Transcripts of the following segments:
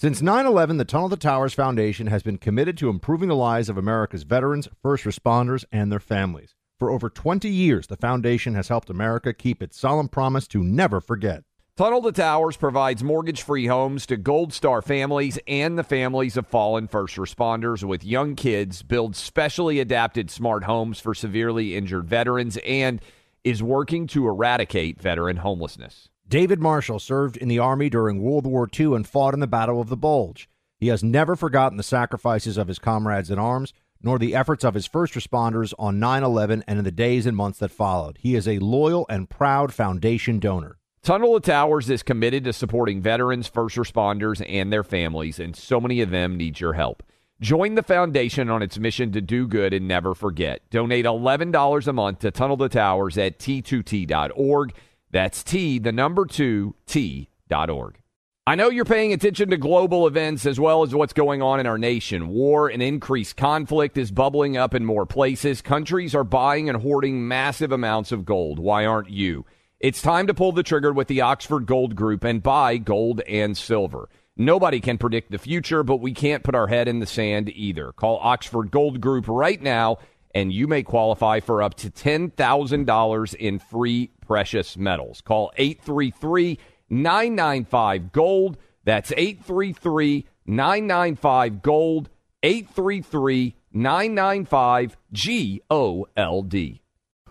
Since 9 11, the Tunnel to Towers Foundation has been committed to improving the lives of America's veterans, first responders, and their families. For over 20 years, the foundation has helped America keep its solemn promise to never forget. Tunnel to Towers provides mortgage free homes to Gold Star families and the families of fallen first responders with young kids, builds specially adapted smart homes for severely injured veterans, and is working to eradicate veteran homelessness. David Marshall served in the Army during World War II and fought in the Battle of the Bulge. He has never forgotten the sacrifices of his comrades in arms, nor the efforts of his first responders on 9 11 and in the days and months that followed. He is a loyal and proud foundation donor. Tunnel of Towers is committed to supporting veterans, first responders, and their families, and so many of them need your help. Join the foundation on its mission to do good and never forget. Donate $11 a month to Tunnel to Towers at t2t.org. That's T, the number two, T.org. I know you're paying attention to global events as well as what's going on in our nation. War and increased conflict is bubbling up in more places. Countries are buying and hoarding massive amounts of gold. Why aren't you? It's time to pull the trigger with the Oxford Gold Group and buy gold and silver. Nobody can predict the future, but we can't put our head in the sand either. Call Oxford Gold Group right now and you may qualify for up to $10,000 in free precious metals. Call 833 995 Gold. That's 833 995 Gold. 833 995 G O L D.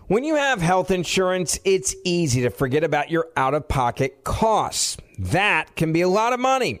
When you have health insurance, it's easy to forget about your out of pocket costs. That can be a lot of money.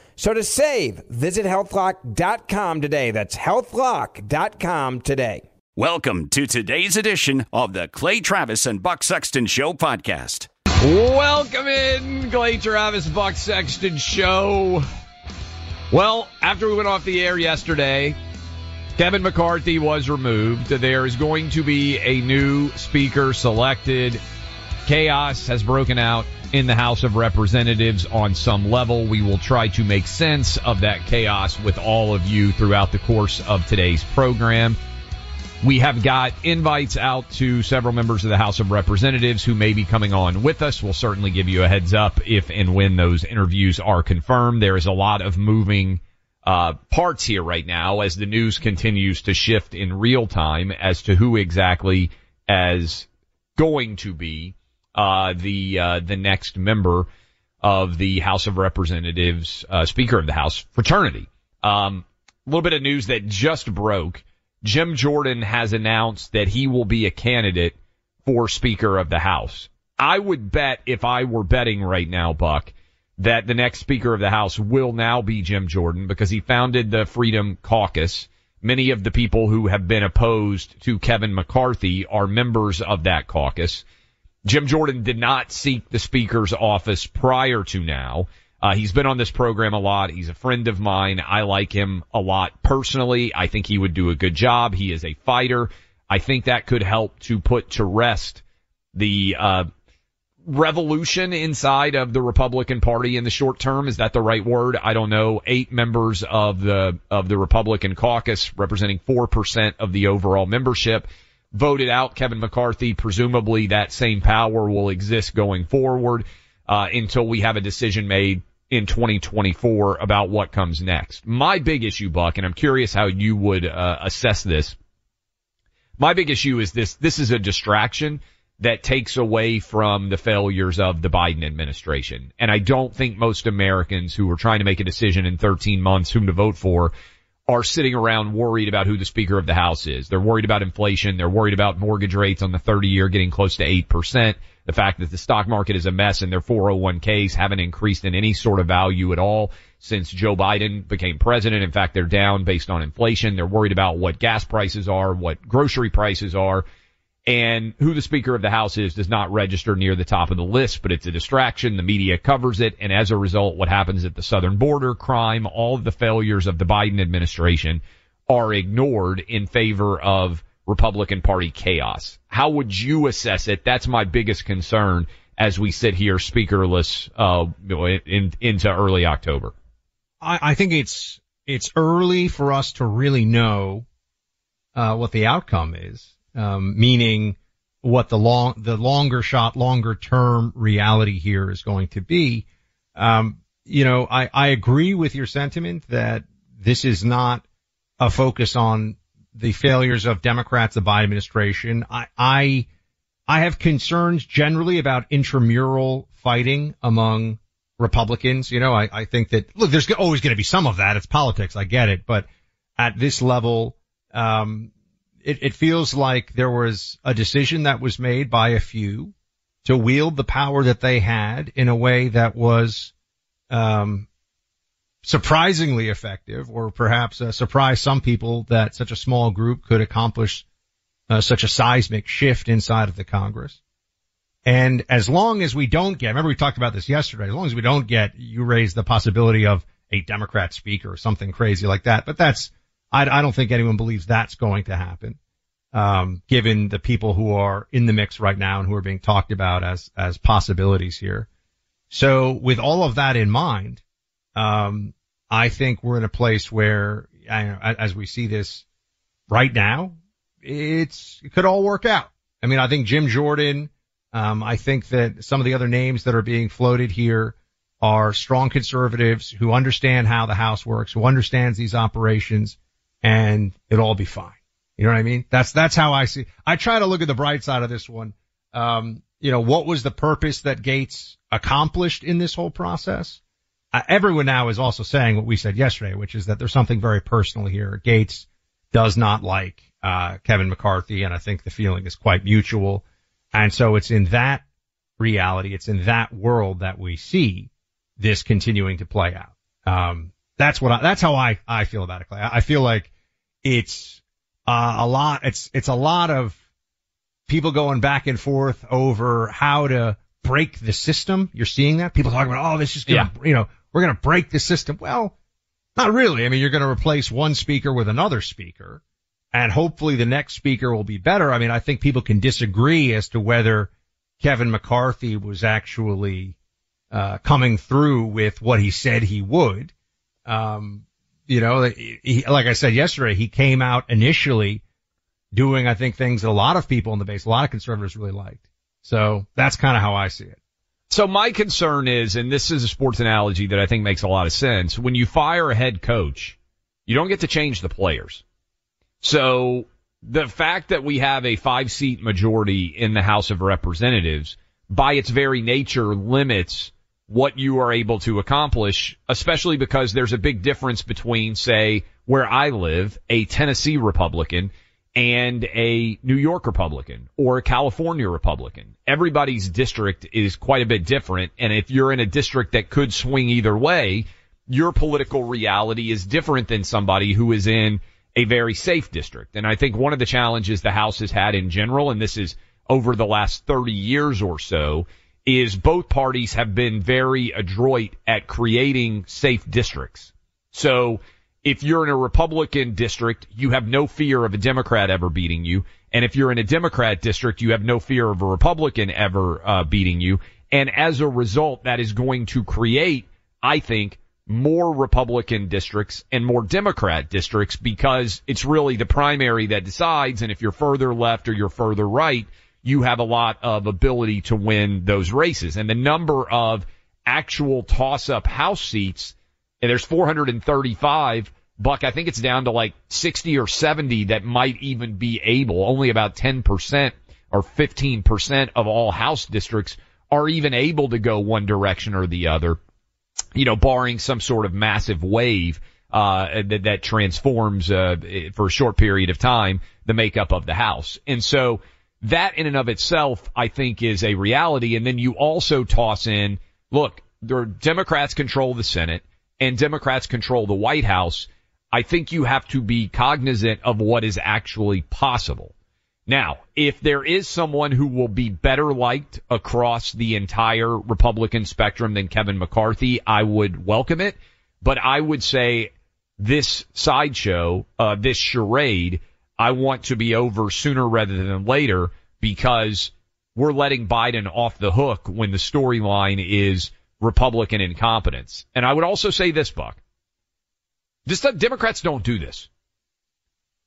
So to save, visit healthlock.com today. That's healthlock.com today. Welcome to today's edition of the Clay Travis and Buck Sexton Show podcast. Welcome in, Clay Travis Buck Sexton Show. Well, after we went off the air yesterday, Kevin McCarthy was removed. There is going to be a new speaker selected. Chaos has broken out in the House of Representatives on some level. We will try to make sense of that chaos with all of you throughout the course of today's program. We have got invites out to several members of the House of Representatives who may be coming on with us. We'll certainly give you a heads up if and when those interviews are confirmed. There is a lot of moving uh, parts here right now as the news continues to shift in real time as to who exactly as going to be uh, the uh, the next member of the House of Representatives, uh, Speaker of the House fraternity. Um, a little bit of news that just broke. Jim Jordan has announced that he will be a candidate for Speaker of the House. I would bet if I were betting right now, Buck, that the next Speaker of the House will now be Jim Jordan because he founded the Freedom Caucus. Many of the people who have been opposed to Kevin McCarthy are members of that caucus. Jim Jordan did not seek the Speaker's office prior to now. Uh, he's been on this program a lot. He's a friend of mine. I like him a lot personally. I think he would do a good job. He is a fighter. I think that could help to put to rest the uh, revolution inside of the Republican Party in the short term. Is that the right word? I don't know. Eight members of the of the Republican caucus, representing four percent of the overall membership, voted out Kevin McCarthy. Presumably, that same power will exist going forward uh, until we have a decision made in 2024 about what comes next. My big issue, Buck, and I'm curious how you would uh, assess this. My big issue is this: this is a distraction that takes away from the failures of the Biden administration. And I don't think most Americans who are trying to make a decision in 13 months whom to vote for are sitting around worried about who the Speaker of the House is. They're worried about inflation. They're worried about mortgage rates on the 30 year getting close to 8%. The fact that the stock market is a mess and their 401ks haven't increased in any sort of value at all since Joe Biden became president. In fact, they're down based on inflation. They're worried about what gas prices are, what grocery prices are and who the Speaker of the House is does not register near the top of the list, but it's a distraction. The media covers it, and as a result, what happens at the southern border, crime, all of the failures of the Biden administration are ignored in favor of Republican Party chaos. How would you assess it? That's my biggest concern as we sit here speakerless uh, in, into early October. I, I think it's it's early for us to really know uh, what the outcome is, um, meaning what the long the longer shot, longer term reality here is going to be. Um, you know, I, I agree with your sentiment that this is not a focus on the failures of Democrats, the Biden administration. I, I, I have concerns generally about intramural fighting among Republicans. You know, I, I think that, look, there's always going to be some of that. It's politics. I get it. But at this level, um, it, it feels like there was a decision that was made by a few to wield the power that they had in a way that was, um, surprisingly effective or perhaps uh, surprise some people that such a small group could accomplish uh, such a seismic shift inside of the Congress. And as long as we don't get, remember we talked about this yesterday, as long as we don't get, you raise the possibility of a Democrat speaker or something crazy like that, but that's, I, I don't think anyone believes that's going to happen. Um, given the people who are in the mix right now and who are being talked about as, as possibilities here. So with all of that in mind, um, I think we're in a place where, as we see this right now, it's, it could all work out. I mean, I think Jim Jordan, um, I think that some of the other names that are being floated here are strong conservatives who understand how the House works, who understands these operations, and it'll all be fine. You know what I mean? That's, that's how I see, I try to look at the bright side of this one. Um, you know, what was the purpose that Gaetz accomplished in this whole process? uh, everyone now is also saying what we said yesterday, which is that there's something very personal here. Gaetz does not like uh, Kevin McCarthy, and I think the feeling is quite mutual. And so it's in that reality, it's in that world that we see this continuing to play out. Um, that's what I, that's how I, I feel about it, Clay. I feel like it's uh, a lot, it's, it's a lot of people going back and forth over how to break the system. You're seeing that people talking about, oh, this is going to, yeah. you know, we're going to break the system. Well, not really. I mean, you're going to replace one speaker with another speaker and hopefully the next speaker will be better. I mean, I think people can disagree as to whether Kevin McCarthy was actually, uh, coming through with what he said he would. Um, you know, he, like I said yesterday, he came out initially doing, I think, things that a lot of people in the base, a lot of conservatives really liked. So that's kind of how I see it. So my concern is, and this is a sports analogy that I think makes a lot of sense. When you fire a head coach, you don't get to change the players. So the fact that we have a five seat majority in the House of Representatives by its very nature limits what you are able to accomplish, especially because there's a big difference between, say, where I live, a Tennessee Republican and a New York Republican or a California Republican. Everybody's district is quite a bit different. And if you're in a district that could swing either way, your political reality is different than somebody who is in a very safe district. And I think one of the challenges the House has had in general, and this is over the last 30 years or so, is both parties have been very adroit at creating safe districts. So if you're in a Republican district, you have no fear of a Democrat ever beating you. And if you're in a Democrat district, you have no fear of a Republican ever uh, beating you. And as a result, that is going to create, I think, more Republican districts and more Democrat districts because it's really the primary that decides. And if you're further left or you're further right, you have a lot of ability to win those races. And the number of actual toss up House seats and there's 435. Buck, I think it's down to like 60 or 70 that might even be able. Only about 10% or 15% of all House districts are even able to go one direction or the other. You know, barring some sort of massive wave uh, that, that transforms uh, for a short period of time the makeup of the House. And so that in and of itself, I think, is a reality. And then you also toss in, look, the Democrats control the Senate and Democrats control the White House, I think you have to be cognizant of what is actually possible. Now, if there is someone who will be better liked across the entire Republican spectrum than Kevin McCarthy, I would welcome it. But I would say this sideshow, uh, this charade, I want to be over sooner rather than later because we're letting Biden off the hook when the storyline is Republican incompetence. And I would also say this, Buck. This, Democrats don't do this.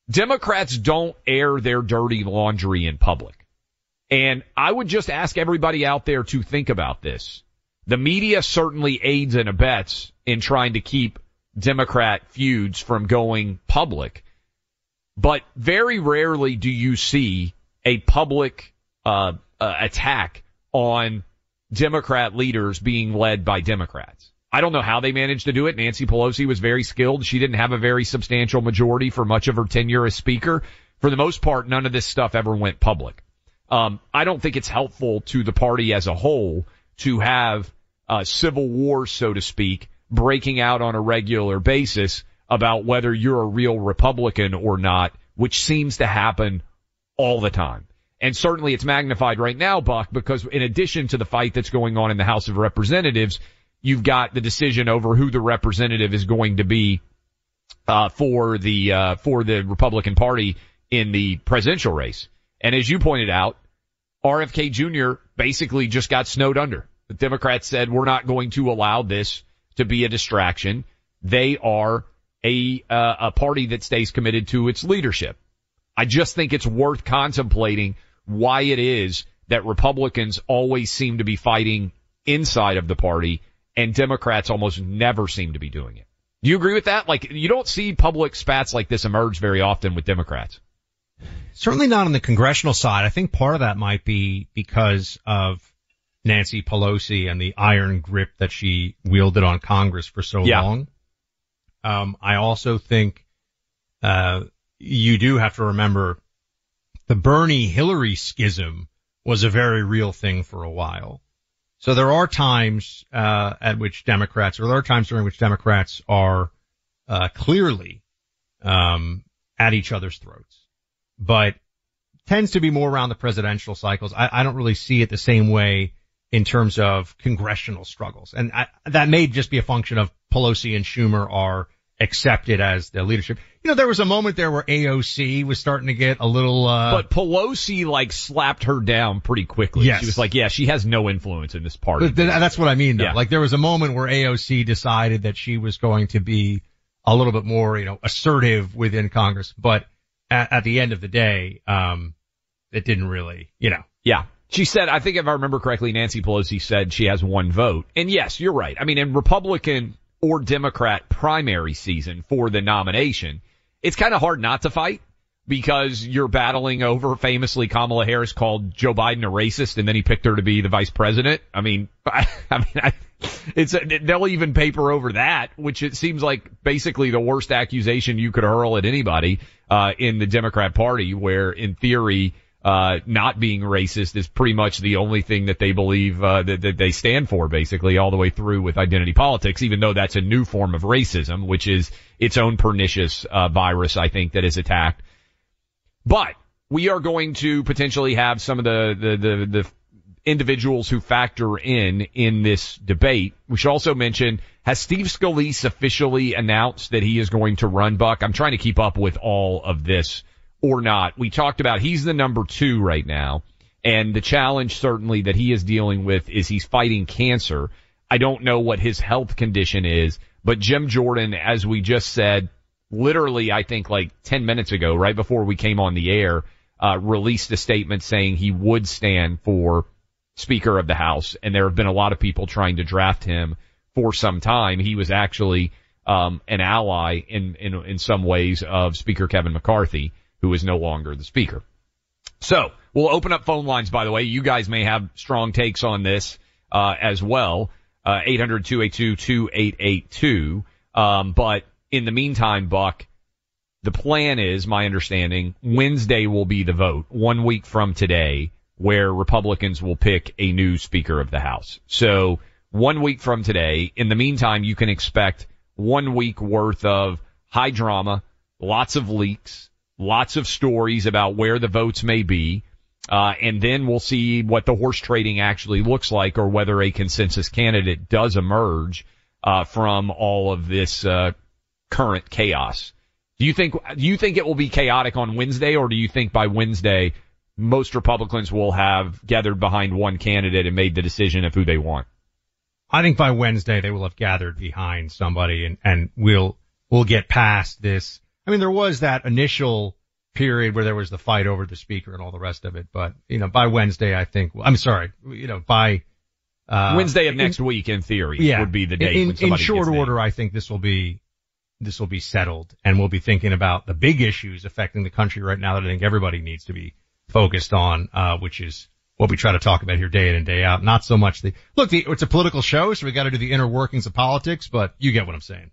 Democrats don't air their dirty laundry in public. And I would just ask everybody out there to think about this. The media certainly aids and abets in trying to keep Democrat feuds from going public. But very rarely do you see a public uh, uh, attack on Democrat leaders being led by Democrats. I don't know how they managed to do it. Nancy Pelosi was very skilled. She didn't have a very substantial majority for much of her tenure as speaker. For the most part, none of this stuff ever went public. Um, I don't think it's helpful to the party as a whole to have a civil war, so to speak, breaking out on a regular basis about whether you're a real Republican or not, which seems to happen all the time. And certainly it's magnified right now, Buck, because in addition to the fight that's going on in the House of Representatives, you've got the decision over who the representative is going to be uh, for the uh, for the Republican Party in the presidential race. And as you pointed out, RFK Jr. basically just got snowed under. The Democrats said we're not going to allow this to be a distraction. They are a uh, a party that stays committed to its leadership. I just think it's worth contemplating why it is that Republicans always seem to be fighting inside of the party and Democrats almost never seem to be doing it. Do you agree with that? Like you don't see public spats like this emerge very often with Democrats. Certainly not on the congressional side. I think part of that might be because of Nancy Pelosi and the iron grip that she wielded on Congress for so yeah. long. Um, I also think, uh, you do have to remember the Bernie Hillary schism was a very real thing for a while. So there are times, uh, at which Democrats, or there are times during which Democrats are, uh, clearly, um, at each other's throats, but tends to be more around the presidential cycles. I, I don't really see it the same way in terms of congressional struggles. And I, that may just be a function of Pelosi and Schumer are accepted as the leadership. You know, there was a moment there where AOC was starting to get a little, uh, but Pelosi like slapped her down pretty quickly. Yes. She was like, yeah, she has no influence in this party. But that's what I mean though. Yeah. Like there was a moment where AOC decided that she was going to be a little bit more, you know, assertive within Congress, but at, at the end of the day, um, it didn't really, you know. Yeah. She said, I think if I remember correctly, Nancy Pelosi said she has one vote. And yes, you're right. I mean, in Republican or Democrat primary season for the nomination, it's kind of hard not to fight because you're battling over famously Kamala Harris called Joe Biden a racist and then he picked her to be the vice president. I mean, I, I mean, I, it's, they'll even paper over that, which it seems like basically the worst accusation you could hurl at anybody, uh, in the Democrat party where in theory, uh, not being racist is pretty much the only thing that they believe uh, that, that they stand for, basically, all the way through with identity politics. Even though that's a new form of racism, which is its own pernicious uh, virus, I think that is attacked. But we are going to potentially have some of the the the, the individuals who factor in in this debate. We should also mention, has Steve Scalise officially announced that he is going to run Buck? I'm trying to keep up with all of this or not. We talked about he's the number two right now. And the challenge certainly that he is dealing with is he's fighting cancer. I don't know what his health condition is, but Jim Jordan, as we just said, literally, I think like 10 minutes ago, right before we came on the air, uh, released a statement saying he would stand for Speaker of the House. And there have been a lot of people trying to draft him for some time. He was actually, um, an ally in, in, in some ways of Speaker Kevin McCarthy who is no longer the speaker. So we'll open up phone lines, by the way. You guys may have strong takes on this, uh, as well. Uh, 800-282-2882. Um, but in the meantime, Buck, the plan is, my understanding, Wednesday will be the vote, one week from today, where Republicans will pick a new Speaker of the House. So one week from today, in the meantime, you can expect one week worth of high drama, lots of leaks, lots of stories about where the votes may be. Uh, and then we'll see what the horse trading actually looks like or whether a consensus candidate does emerge, uh, from all of this, uh, current chaos. Do you think do you think it will be chaotic on Wednesday, or do you think by Wednesday most Republicans will have gathered behind one candidate and made the decision of who they want? I think by Wednesday they will have gathered behind somebody and, and we'll, we'll get past this. I mean, there was that initial period where there was the fight over the speaker and all the rest of it, but, you know, by Wednesday, I think, I'm sorry, you know, by, uh, Wednesday of next in, week in theory yeah, would be the date. In, in short order, I think this will be, this will be settled and we'll be thinking about the big issues affecting the country right now that I think everybody needs to be focused on, uh, which is what we try to talk about here day in and day out. Not so much the, look, the, it's a political show, so we got to do the inner workings of politics, but you get what I'm saying.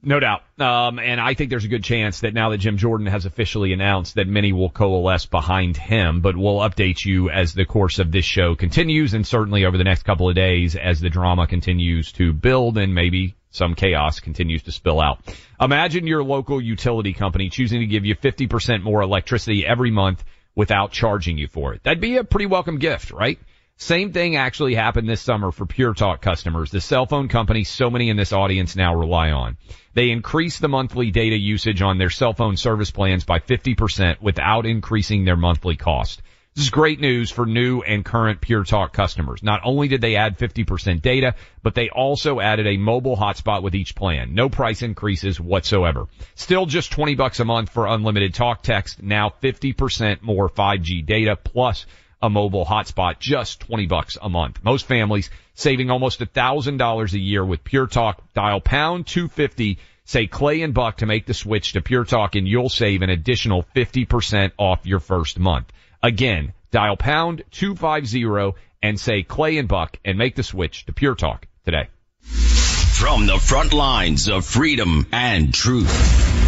No doubt. Um, and I think there's a good chance that now that Jim Jordan has officially announced that many will coalesce behind him, but we'll update you as the course of this show continues and certainly over the next couple of days as the drama continues to build and maybe some chaos continues to spill out. Imagine your local utility company choosing to give you 50% more electricity every month without charging you for it. That'd be a pretty welcome gift, right? Same thing actually happened this summer for Pure Talk customers, the cell phone company so many in this audience now rely on. They increased the monthly data usage on their cell phone service plans by 50% without increasing their monthly cost. This is great news for new and current Pure Talk customers. Not only did they add 50% data, but they also added a mobile hotspot with each plan. No price increases whatsoever. Still just 20 bucks a month for unlimited talk text. Now 50% more 5G data plus a mobile hotspot, just 20 bucks a month. Most families saving almost $1,000 a year with Pure Talk. Dial pound 250 say Clay and Buck to make the switch to Pure Talk and you'll save an additional 50% off your first month. Again, dial pound 250 and say Clay and Buck and make the switch to Pure Talk today. From the front lines of freedom and truth,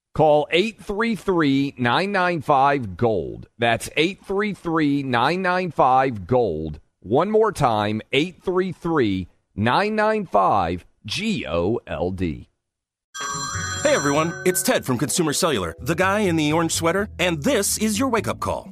Call 833-995-GOLD. That's 833-995-GOLD. One more time, 833-995-G-O-L-D. Hey everyone, it's Ted from Consumer Cellular, the guy in the orange sweater, and this is your wake-up call.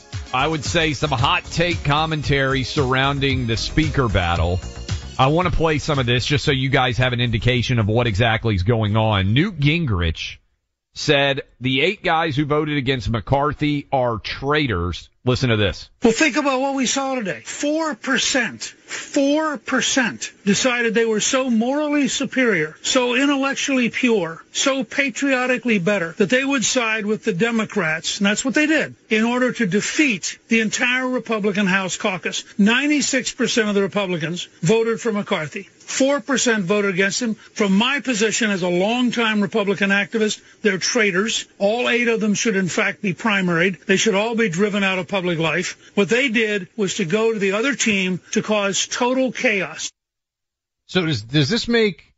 I would say some hot take commentary surrounding the speaker battle. I want to play some of this just so you guys have an indication of what exactly is going on. Newt Gingrich said the eight guys who voted against McCarthy are traitors. Listen to this. Well, think about what we saw today. 4%, 4% decided they were so morally superior, so intellectually pure, so patriotically better that they would side with the Democrats, and that's what they did, in order to defeat the entire Republican House caucus. 96% of the Republicans voted for McCarthy. 4% voted against him. From my position as a longtime Republican activist, they're traitors. All eight of them should in fact be primaried. They should all be driven out of public life. What they did was to go to the other team to cause total chaos. So does does this make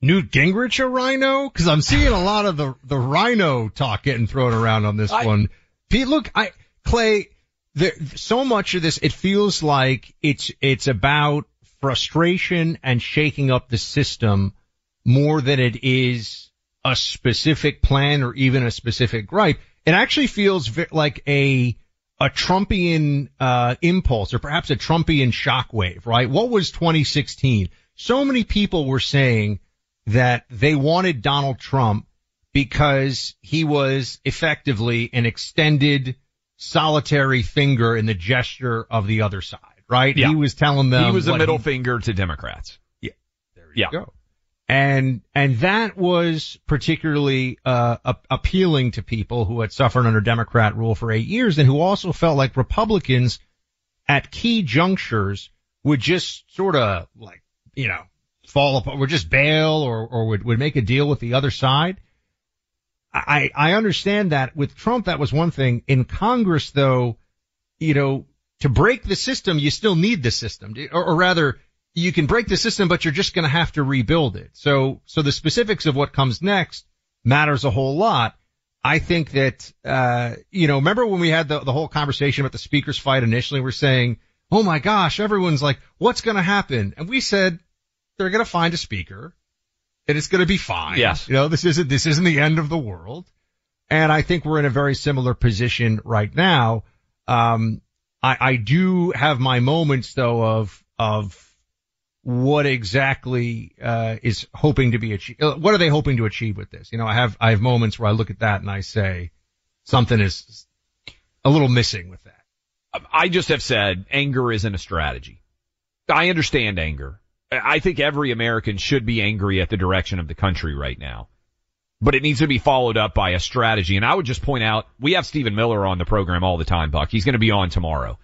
Newt Gingrich a RINO? Because I'm seeing a lot of the the RINO talk getting thrown around on this I, one. Pete, look, I Clay, there so much of this it feels like it's it's about frustration and shaking up the system more than it is a specific plan or even a specific gripe. It actually feels like a a Trumpian uh, impulse or perhaps a Trumpian shockwave, right? What was 2016? So many people were saying that they wanted Donald Trump because he was effectively an extended solitary finger in the gesture of the other side, right? Yeah. He was telling them he was a middle he, finger to Democrats. Yeah, there you yeah. go. And, and that was particularly, uh, appealing to people who had suffered under Democrat rule for eight years and who also felt like Republicans at key junctures would just sort of like, you know, fall apart, would just bail or, or would, would make a deal with the other side. I, I understand that with Trump, that was one thing. In Congress, though, you know, to break the system, you still need the system, or, or rather, you can break the system, but you're just going to have to rebuild it. So, so the specifics of what comes next matters a whole lot. I think that, uh, you know, remember when we had the, the whole conversation about the speakers fight initially, we're saying, oh my gosh, everyone's like, what's going to happen? And we said, they're going to find a speaker and it's going to be fine. Yes. You know, this isn't, this isn't the end of the world. And I think we're in a very similar position right now. Um, I, I do have my moments though of, of what exactly uh, is hoping to be achieved. Uh, what are they hoping to achieve with this? You know, I have I have moments where I look at that and I say something is a little missing with that. I just have said anger isn't a strategy. I understand anger. I think every American should be angry at the direction of the country right now. But it needs to be followed up by a strategy. And I would just point out, we have Stephen Miller on the program all the time, Buck. He's going to be on tomorrow.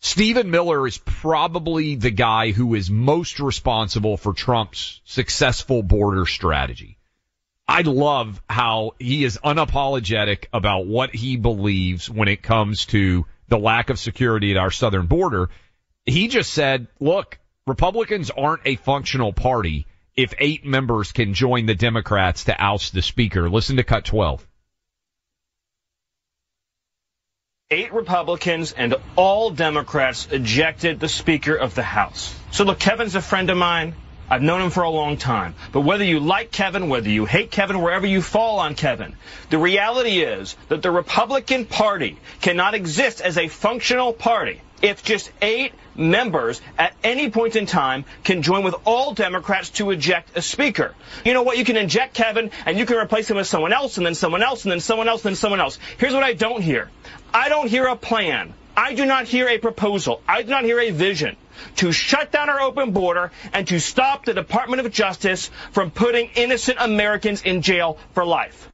Stephen Miller is probably the guy who is most responsible for Trump's successful border strategy. I love how he is unapologetic about what he believes when it comes to the lack of security at our southern border. He just said, look, Republicans aren't a functional party if eight members can join the Democrats to oust the speaker. Listen to cut 12. Eight Republicans and all Democrats ejected the Speaker of the House. So look, Kevin's a friend of mine. I've known him for a long time. But whether you like Kevin, whether you hate Kevin, wherever you fall on Kevin, the reality is that the Republican Party cannot exist as a functional party if just eight members at any point in time can join with all Democrats to eject a speaker. You know what? You can eject Kevin and you can replace him with someone else and then someone else and then someone else and then someone else. Here's what I don't hear. I don't hear a plan. I do not hear a proposal. I do not hear a vision to shut down our open border and to stop the Department of Justice from putting innocent Americans in jail for life.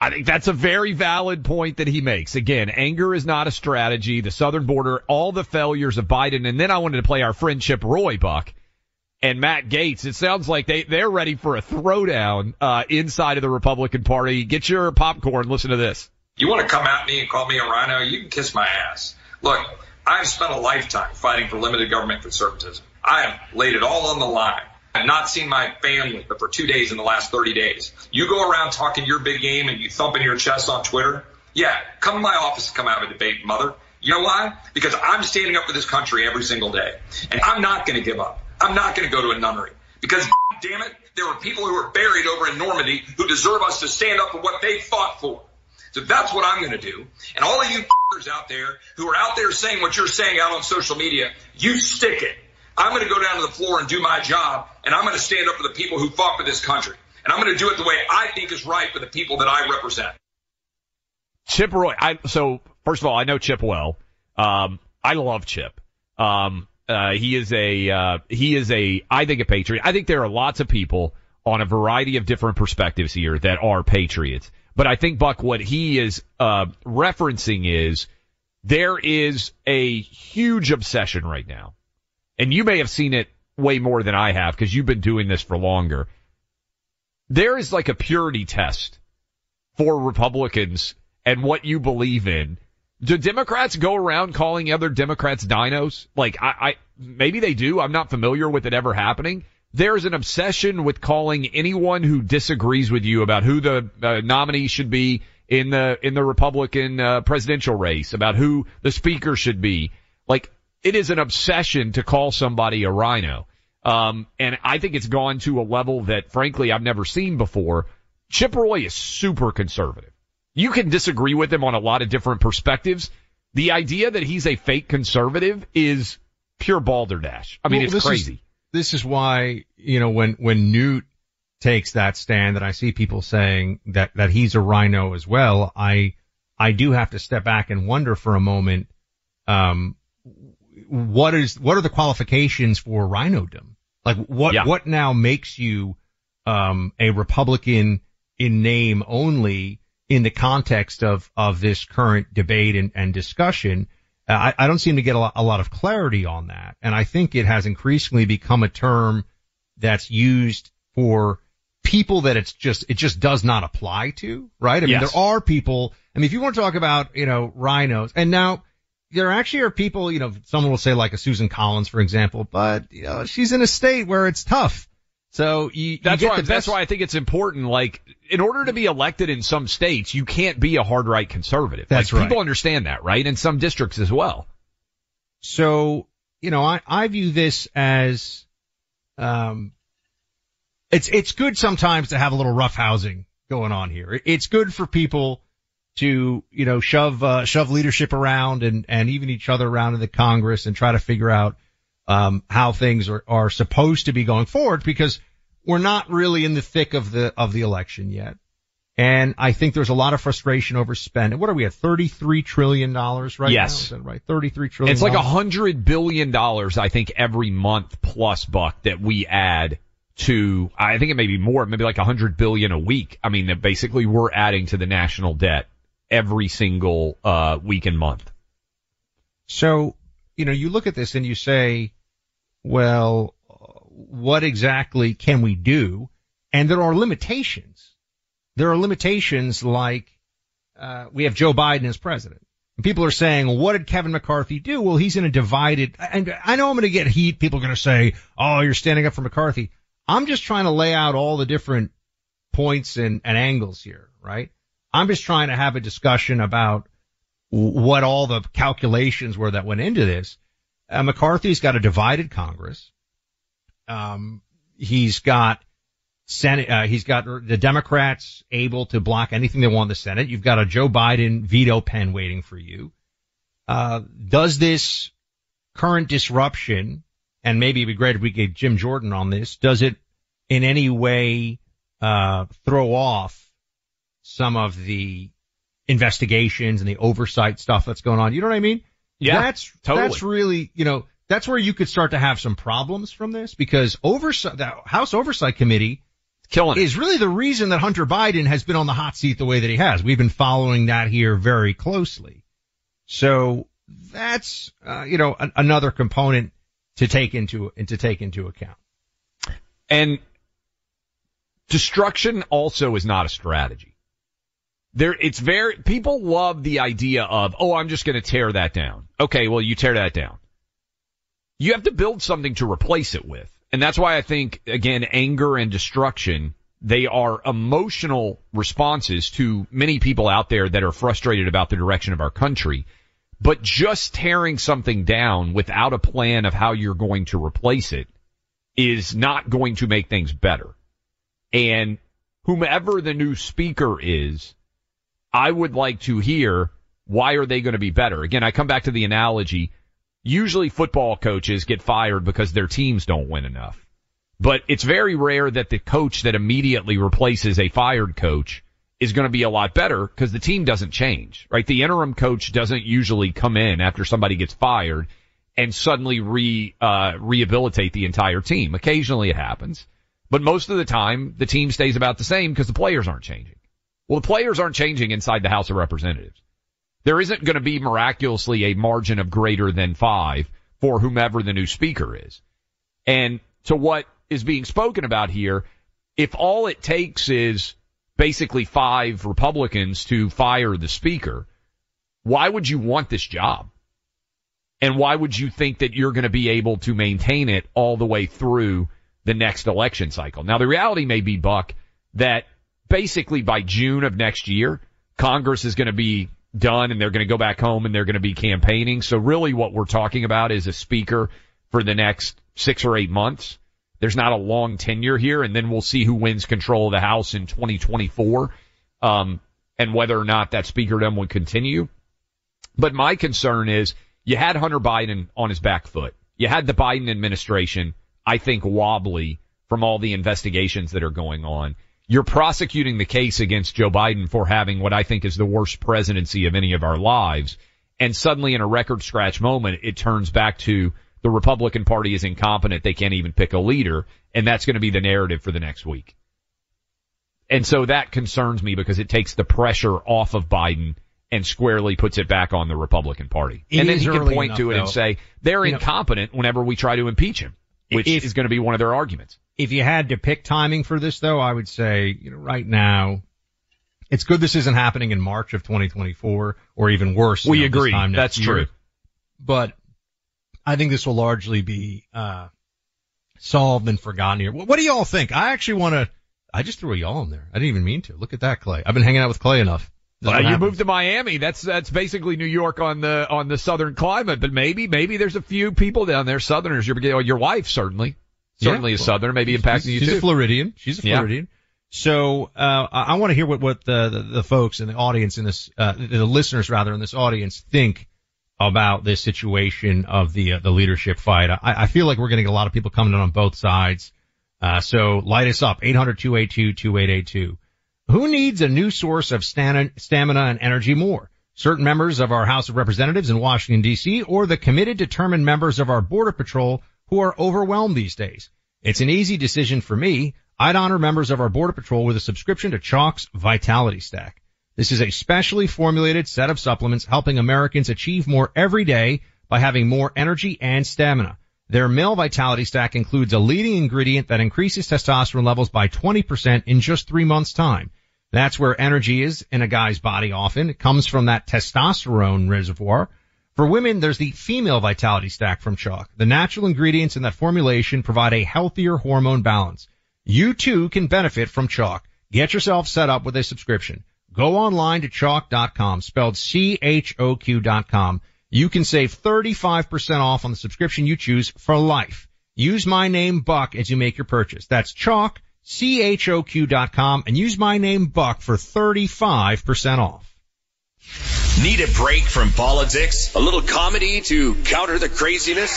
I think that's a very valid point that he makes. Again, anger is not a strategy. The southern border, all the failures of Biden, and then I wanted to play our friend Chip Roy Buck and Matt Gaetz. It sounds like they they're ready for a throwdown uh, inside of the Republican Party. Get your popcorn. Listen to this. You want to come at me and call me a RINO? You can kiss my ass. Look, I've spent a lifetime fighting for limited government conservatism. I have laid it all on the line. I've not seen my family but for two days in the last 30 days. You go around talking your big game and you thumping your chest on Twitter. Yeah, come to my office and come have a debate, mother. You know why? Because I'm standing up for this country every single day. And I'm not going to give up. I'm not going to go to a nunnery. Because damn it. There are people who are buried over in Normandy who deserve us to stand up for what they fought for. So that's what I'm going to do. And all of you out there who are out there saying what you're saying out on social media, you stick it. I'm going to go down to the floor and do my job, and I'm going to stand up for the people who fought for this country. And I'm going to do it the way I think is right for the people that I represent. Chip Roy. I, so first of all, I know Chip well. Um, I love Chip. Um, uh, he is a, uh, he is a, I think a patriot. I think there are lots of people on a variety of different perspectives here that are patriots. But I think Buck, what he is, uh, referencing is there is a huge obsession right now. And you may have seen it way more than I have because you've been doing this for longer. There is like a purity test for Republicans and what you believe in. Do Democrats go around calling other Democrats DINOs? Like I, I, maybe they do. I'm not familiar with it ever happening. There's an obsession with calling anyone who disagrees with you about who the uh, nominee should be in the in the Republican uh, presidential race, about who the speaker should be. Like it is an obsession to call somebody a RINO. Um, and I think it's gone to a level that frankly I've never seen before. Chip Roy is super conservative. You can disagree with him on a lot of different perspectives. The idea that he's a fake conservative is pure balderdash. I mean, well, it's crazy. Is, this is why, you know, when, when Newt takes that stand and I see people saying that, that he's a RINO as well, I, I do have to step back and wonder for a moment, um, what is, what are the qualifications for RINOdom? Like what, yeah. what now makes you, um, a Republican in name only in the context of, of this current debate and, and discussion. I, I, don't seem to get a lot, a lot of clarity on that. And I think it has increasingly become a term that's used for people that it's just, it just does not apply to, right? I mean, there are people, I mean, if you want to talk about, you know, RINOs and now there actually are people, you know, someone will say like a Susan Collins, for example, but, you know, she's in a state where it's tough. So you, that's you why, that's why I think it's important. Like, in order to be elected in some states, you can't be a hard right conservative. That's like, right. People understand that, right? In some districts as well. So, you know, I, I view this as, um, it's, it's good sometimes to have a little rough housing going on here. It's good for people to, you know, shove, uh, shove leadership around and, and even each other around in the Congress and try to figure out, um, how things are, are supposed to be going forward because we're not really in the thick of the, of the election yet. And I think there's a lot of frustration over spending. What are we at? $33 trillion right yes. now? Yes. right? 33 trillion. It's like a hundred billion dollars, I think, every month plus buck that we add to, I think it may be more, maybe like a hundred billion a week. I mean, that basically we're adding to the national debt every single, uh, week and month. So you know, you look at this and you say, well, what exactly can we do? And there are limitations. There are limitations like, uh, we have Joe Biden as president. And people are saying, well, what did Kevin McCarthy do? Well, he's in a divided, and I know I'm going to get heat. People are going to say, oh, you're standing up for McCarthy. I'm just trying to lay out all the different points and, and angles here, right? I'm just trying to have a discussion about what all the calculations were that went into this. Uh, McCarthy's got a divided Congress. Um, he's got Senate, uh, he's got the Democrats able to block anything they want in the Senate. You've got a Joe Biden veto pen waiting for you. Uh, does this current disruption, and maybe it'd be great if we get Jim Jordan on this, does it in any way, uh, throw off some of the investigations and the oversight stuff that's going on. You know what I mean? Yeah, that's totally. that's really you know that's where you could start to have some problems from this because oversight the House Oversight Committee killing is really the reason that Hunter Biden has been on the hot seat the way that he has. We've been following that here very closely. So that's uh, you know an, another component to take into and to take into account. And destruction also is not a strategy there, it's very, people love the idea of, oh, I'm just going to tear that down. Okay, well, you tear that down. You have to build something to replace it with. And that's why I think, again, anger and destruction, they are emotional responses to many people out there that are frustrated about the direction of our country. But just tearing something down without a plan of how you're going to replace it is not going to make things better. And whomever the new speaker is, I would like to hear why are they going to be better? Again, I come back to the analogy. Usually football coaches get fired because their teams don't win enough. But it's very rare that the coach that immediately replaces a fired coach is going to be a lot better because the team doesn't change, right? The interim coach doesn't usually come in after somebody gets fired and suddenly re, uh, rehabilitate the entire team. Occasionally it happens, but most of the time the team stays about the same because the players aren't changing. Well, the players aren't changing inside the House of Representatives. There isn't going to be miraculously a margin of greater than five for whomever the new speaker is. And to what is being spoken about here, if all it takes is basically five Republicans to fire the speaker, why would you want this job? And why would you think that you're going to be able to maintain it all the way through the next election cycle? Now the reality may be, Buck, that basically by June of next year, Congress is going to be done and they're going to go back home and they're going to be campaigning. So really what we're talking about is a speaker for the next six or eight months. There's not a long tenure here and then we'll see who wins control of the House in 2024. Um, and whether or not that speakerdom would continue. But my concern is you had Hunter Biden on his back foot. You had the Biden administration, I think wobbly from all the investigations that are going on you're prosecuting the case against Joe Biden for having what I think is the worst presidency of any of our lives. And suddenly in a record scratch moment, it turns back to the Republican party is incompetent. They can't even pick a leader. And that's going to be the narrative for the next week. And so that concerns me because it takes the pressure off of Biden and squarely puts it back on the Republican party. It and then he can point enough, to it though. and say they're You know- incompetent whenever we try to impeach him, which If- is going to be one of their arguments. If you had to pick timing for this though, I would say, you know, right now, it's good this isn't happening in March of 2024 or even worse. We know, agree. That's year. true. But I think this will largely be, uh, solved and forgotten here. What, what do y'all think? I actually want to, I just threw a y'all in there. I didn't even mean to. Look at that, Clay. I've been hanging out with Clay enough. What you happens. moved to Miami. That's that's basically New York on the on the southern climate. But maybe maybe there's a few people down there, Southerners. Your your wife certainly certainly Yeah. is Southern. Maybe impacting you she's too. a Floridian. She's a Yeah. Floridian. So uh, I, I want to hear what what the, the the folks in the audience in this uh, the listeners rather in this audience think about this situation of the uh, the leadership fight. I, I feel like we're getting a lot of people coming in on both sides. Uh, so light us up 800-282-2882. Who needs a new source of stamina and energy more? Certain members of our House of Representatives in Washington DC or the committed determined members of our Border Patrol who are overwhelmed these days? It's an easy decision for me. I'd honor members of our Border Patrol with a subscription to Choq's Vitality Stack. This is a specially formulated set of supplements helping Americans achieve more every day by having more energy and stamina. Their male vitality stack includes a leading ingredient that increases testosterone levels by 20% in just three months time. That's where energy is in a guy's body often. It comes from that testosterone reservoir. For women, there's the female vitality stack from Choq. The natural ingredients in that formulation provide a healthier hormone balance. You too can benefit from Choq. Get yourself set up with a subscription. Go online to choq.com, spelled C-H-O-Q dot com. You can save 35% off on the subscription you choose for life. Use my name Buck as you make your purchase. That's Choq, C-H-O-Q dot com and use my name Buck for 35% off. Need a break from politics? A little comedy to counter the craziness?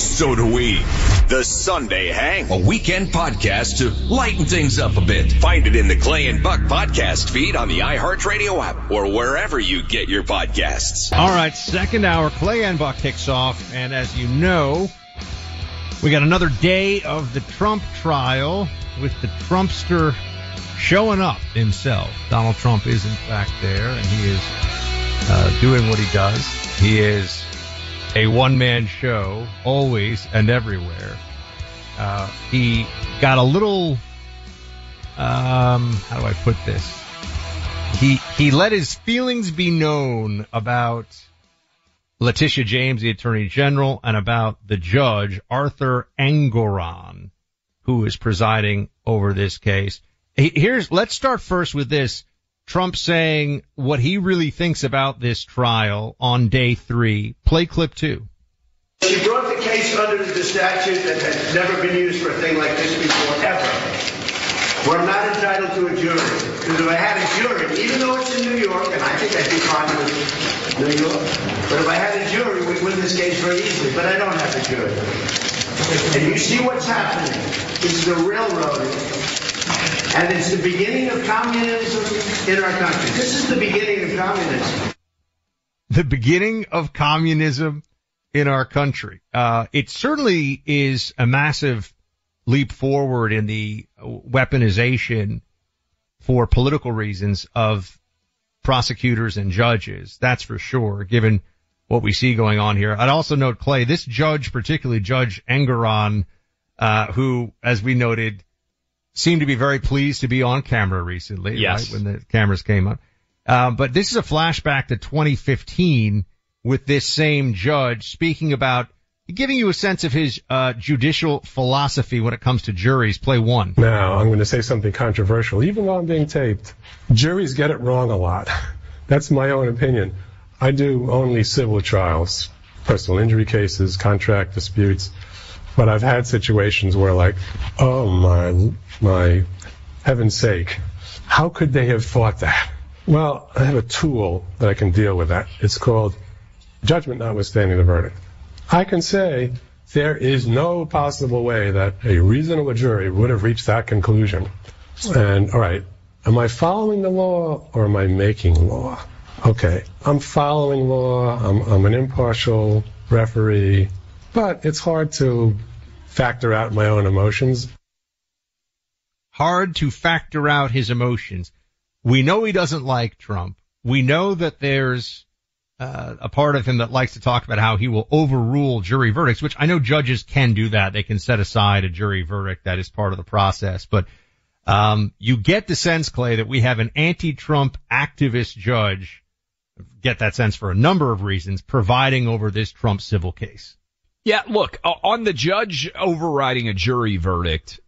So do we. The Sunday Hang, a weekend podcast to lighten things up a bit. Find it in the Clay and Buck podcast feed on the iHeartRadio app or wherever you get your podcasts. All right, second hour, Clay and Buck kicks off, and as you know, we got another day of the Trump trial with the Trumpster showing up himself. Donald Trump is in fact there, and he is uh, doing what he does. He is a one-man show, always and everywhere. Uh, he got a little, um, how do I put this? He he let his feelings be known about Letitia James, the Attorney General, and about the judge Arthur Engoron, who is presiding over this case. Here's let's start first with this. Trump saying what he really thinks about this trial on day three. Play clip two. She brought the case under the statute that had never been used for a thing like this before, ever. We're not entitled to a jury. Because if I had a jury, even though it's in New York, and I think I'd be fine with New York, but if I had a jury, we'd win this case very easily. But I don't have a jury. And you see what's happening. This is a railroading. And it's the beginning of communism in our country. This is the beginning of communism. The beginning of communism in our country. Uh, it certainly is a massive leap forward in the weaponization for political reasons of prosecutors and judges. That's for sure, given what we see going on here. I'd also note, Clay, this judge, particularly Judge Engoron, uh, who, as we noted, seemed to be very pleased to be on camera recently, yes. right, when the cameras came up. Uh, but this is a flashback to 2015 with this same judge speaking about giving you a sense of his uh, judicial philosophy when it comes to juries. Play one. Now, I'm going to say something controversial, even though I'm being taped. Juries get it wrong a lot. That's my own opinion. I do only civil trials, personal injury cases, contract disputes. But I've had situations where like, oh my, my heaven's sake, how could they have thought that? Well, I have a tool that I can deal with that. It's called judgment notwithstanding the verdict. I can say there is no possible way that a reasonable jury would have reached that conclusion. And all right, am I following the law or am I making law? Okay, I'm following law. I'm, I'm an impartial referee, but it's hard to factor out my own emotions. Hard to factor out his emotions. We know he doesn't like Trump. We know that there's uh, a part of him that likes to talk about how he will overrule jury verdicts, which I know judges can do that. They can set aside a jury verdict. That is part of the process. But um, you get the sense, Clay, that we have an anti-Trump activist judge. Get that sense for a number of reasons, providing over this Trump civil case. Yeah, look, on the judge overriding a jury verdict,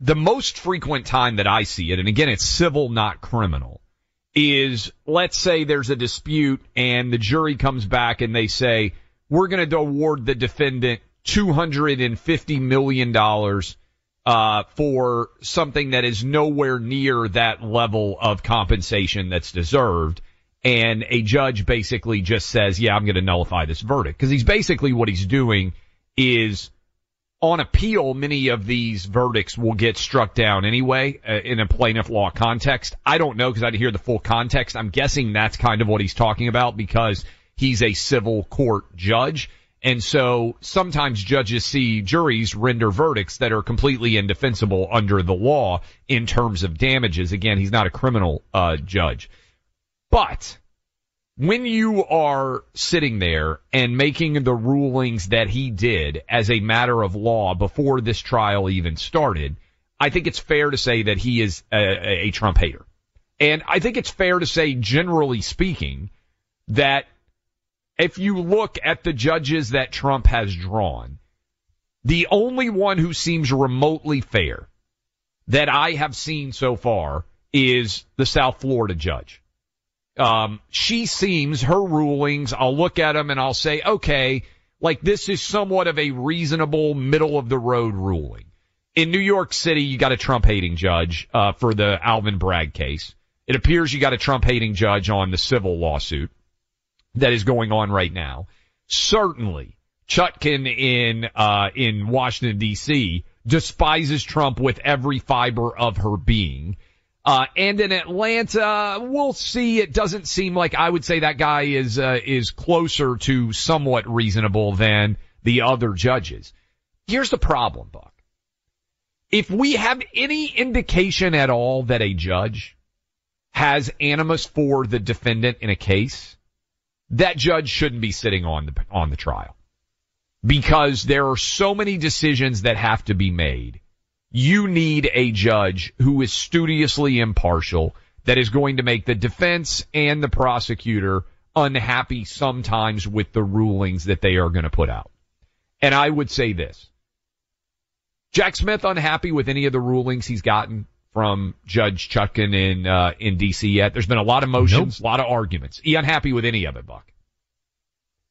the most frequent time that I see it, and again, it's civil, not criminal, is let's say there's a dispute and the jury comes back and they say, we're going to award the defendant $250 million, uh, for something that is nowhere near that level of compensation that's deserved. And a judge basically just says, yeah, I'm going to nullify this verdict. Cause he's basically what he's doing is on appeal, many of these verdicts will get struck down anyway uh, in a plaintiff law context. I don't know because I didn't hear the full context. I'm guessing that's kind of what he's talking about because he's a civil court judge. And so sometimes judges see juries render verdicts that are completely indefensible under the law in terms of damages. Again, he's not a criminal uh, judge. But when you are sitting there and making the rulings that he did as a matter of law before this trial even started, I think it's fair to say that he is a, a, Trump hater. And I think it's fair to say, generally speaking, that if you look at the judges that Trump has drawn, the only one who seems remotely fair that I have seen so far is the South Florida judge. Um, she seems her rulings. I'll look at them and I'll say, okay, like this is somewhat of a reasonable middle of the road ruling. In New York City, you got a Trump hating judge uh, for the Alvin Bragg case. It appears you got a Trump hating judge on the civil lawsuit that is going on right now. Certainly, Chutkan in uh, in Washington D.C. despises Trump with every fiber of her being. Uh, and in Atlanta, we'll see. It doesn't seem like I would say that guy is, uh, is closer to somewhat reasonable than the other judges. Here's the problem, Buck. If we have any indication at all that a judge has animus for the defendant in a case, that judge shouldn't be sitting on the, on the trial. Because there are so many decisions that have to be made you need a judge who is studiously impartial that is going to make the defense and the prosecutor unhappy sometimes with the rulings that they are going to put out. And I would say this. Jack Smith unhappy with any of the rulings he's gotten from Judge Chutkan in uh, in DC yet. There's been a lot of motions, nope. a lot of arguments. He unhappy with any of it, Buck.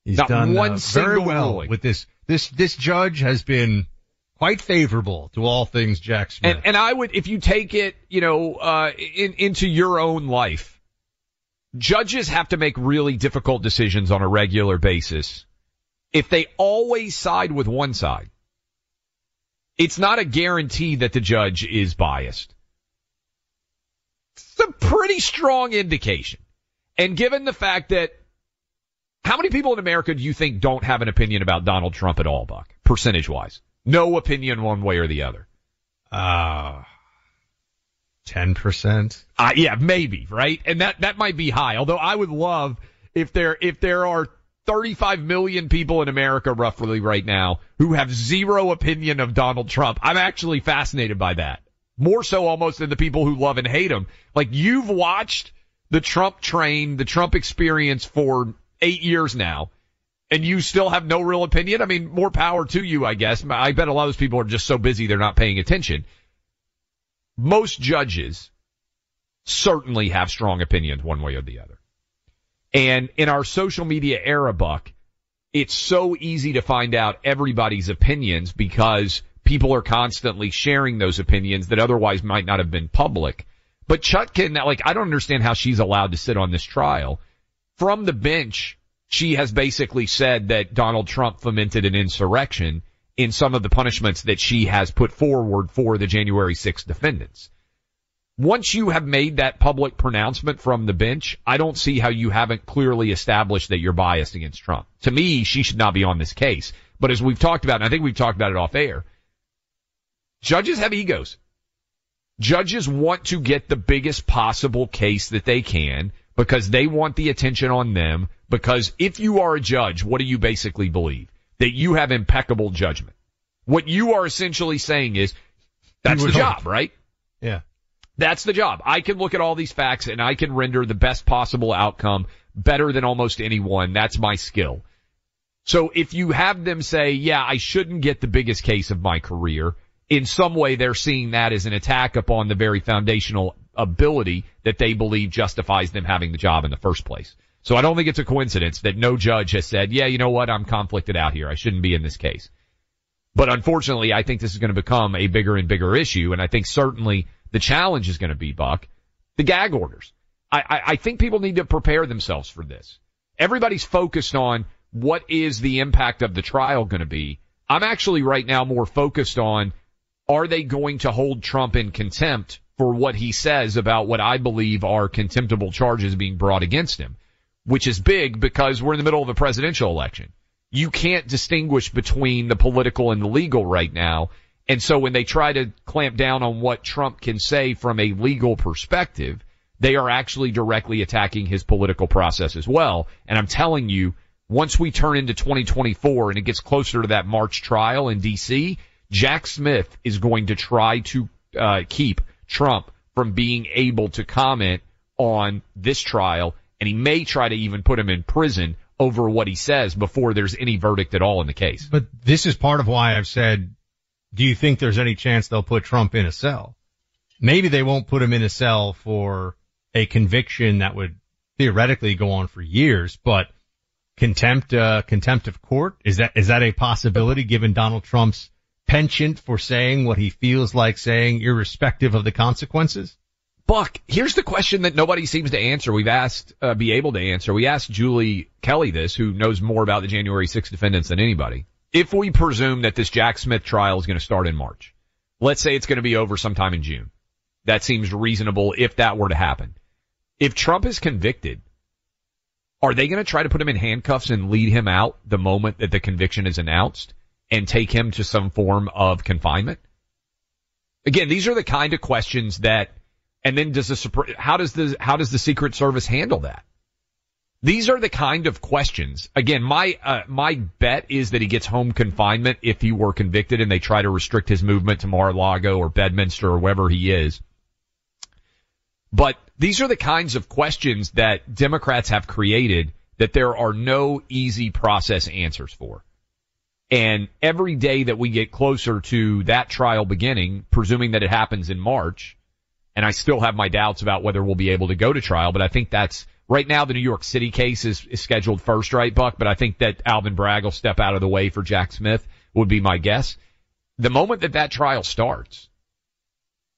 He's Not done one uh, single very well ruling. with this. This this judge has been quite favorable to all things Jack Smith. And and I would, if you take it, you know, uh, in, into your own life, judges have to make really difficult decisions on a regular basis. If they always side with one side, it's not a guarantee that the judge is biased. It's a pretty strong indication. And given the fact that how many people in America do you think don't have an opinion about Donald Trump at all, Buck? Percentage wise. No opinion one way or the other. Uh, 10%. Uh, yeah, maybe, right? And that, that might be high. Although I would love if there, if there are 35 million people in America roughly right now who have zero opinion of Donald Trump. I'm actually fascinated by that. More so almost than the people who love and hate him. Like you've watched the Trump train, the Trump experience for eight years now, and you still have no real opinion. I mean, more power to you, I guess. I bet a lot of those people are just so busy they're not paying attention. Most judges certainly have strong opinions one way or the other. And in our social media era, Buck, it's so easy to find out everybody's opinions because people are constantly sharing those opinions that otherwise might not have been public. But Chutkan, like, I don't understand how she's allowed to sit on this trial. From the bench, she has basically said that Donald Trump fomented an insurrection in some of the punishments that she has put forward for the January 6th defendants. Once you have made that public pronouncement from the bench, I don't see how you haven't clearly established that you're biased against Trump. To me, she should not be on this case. But as we've talked about, and I think we've talked about it off air, judges have egos. Judges want to get the biggest possible case that they can because they want the attention on them because if you are a judge, what do you basically believe? That you have impeccable judgment. What you are essentially saying is, that's the job, right? Yeah. That's the job. I can look at all these facts and I can render the best possible outcome better than almost anyone. That's my skill. So if you have them say, yeah, I shouldn't get the biggest case of my career, in some way they're seeing that as an attack upon the very foundational ability that they believe justifies them having the job in the first place. So I don't think it's a coincidence that no judge has said, yeah, you know what, I'm conflicted out here. I shouldn't be in this case. But unfortunately, I think this is going to become a bigger and bigger issue. And I think certainly the challenge is going to be, Buck, the gag orders. I, I, I think people need to prepare themselves for this. Everybody's focused on what is the impact of the trial going to be. I'm actually right now more focused on are they going to hold Trump in contempt for what he says about what I believe are contemptible charges being brought against him, which is big because we're in the middle of a presidential election. You can't distinguish between the political and the legal right now. And so when they try to clamp down on what Trump can say from a legal perspective, they are actually directly attacking his political process as well. And I'm telling you, once we turn into 2024 and it gets closer to that March trial in DC, Jack Smith is going to try to uh, keep Trump from being able to comment on this trial, and he may try to even put him in prison over what he says before there's any verdict at all in the case. But this is part of why I've said, do you think there's any chance they'll put Trump in a cell? Maybe they won't put him in a cell for a conviction that would theoretically go on for years, but contempt, uh, contempt of court, is that, is that a possibility given Donald Trump's penchant for saying what he feels like saying irrespective of the consequences? Buck, here's the question that nobody seems to answer. We've asked, uh, be able to answer. We asked Julie Kelly this, who knows more about the January 6th defendants than anybody. If we presume that this Jack Smith trial is going to start in March, let's say it's going to be over sometime in June. That seems reasonable if that were to happen. If Trump is convicted, are they going to try to put him in handcuffs and lead him out the moment that the conviction is announced and take him to some form of confinement? Again, these are the kind of questions that and then does the how does the how does the Secret Service handle that? These are the kind of questions. Again, my uh, my bet is that he gets home confinement if he were convicted, and they try to restrict his movement to Mar-a-Lago or Bedminster or wherever he is. But these are the kinds of questions that Democrats have created that there are no easy process answers for. And every day that we get closer to that trial beginning, presuming that it happens in March, and I still have my doubts about whether we'll be able to go to trial, but I think that's Right now, the New York City case is, is scheduled first, right, Buck? But I think that Alvin Bragg will step out of the way for Jack Smith would be my guess. The moment that that trial starts,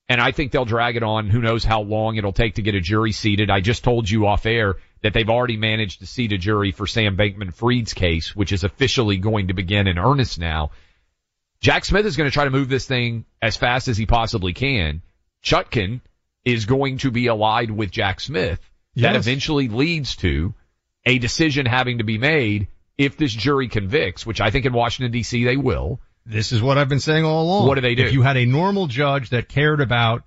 and I think they'll drag it on. Who knows how long it'll take to get a jury seated. I just told you off air that they've already managed to seat a jury for Sam Bankman Fried's case, which is officially going to begin in earnest now. Jack Smith is going to try to move this thing as fast as he possibly can. Chutkan is going to be allied with Jack Smith. That eventually leads to a decision having to be made if this jury convicts, which I think in Washington DC they will. This is what I've been saying all along. What do they do? If you had a normal judge that cared about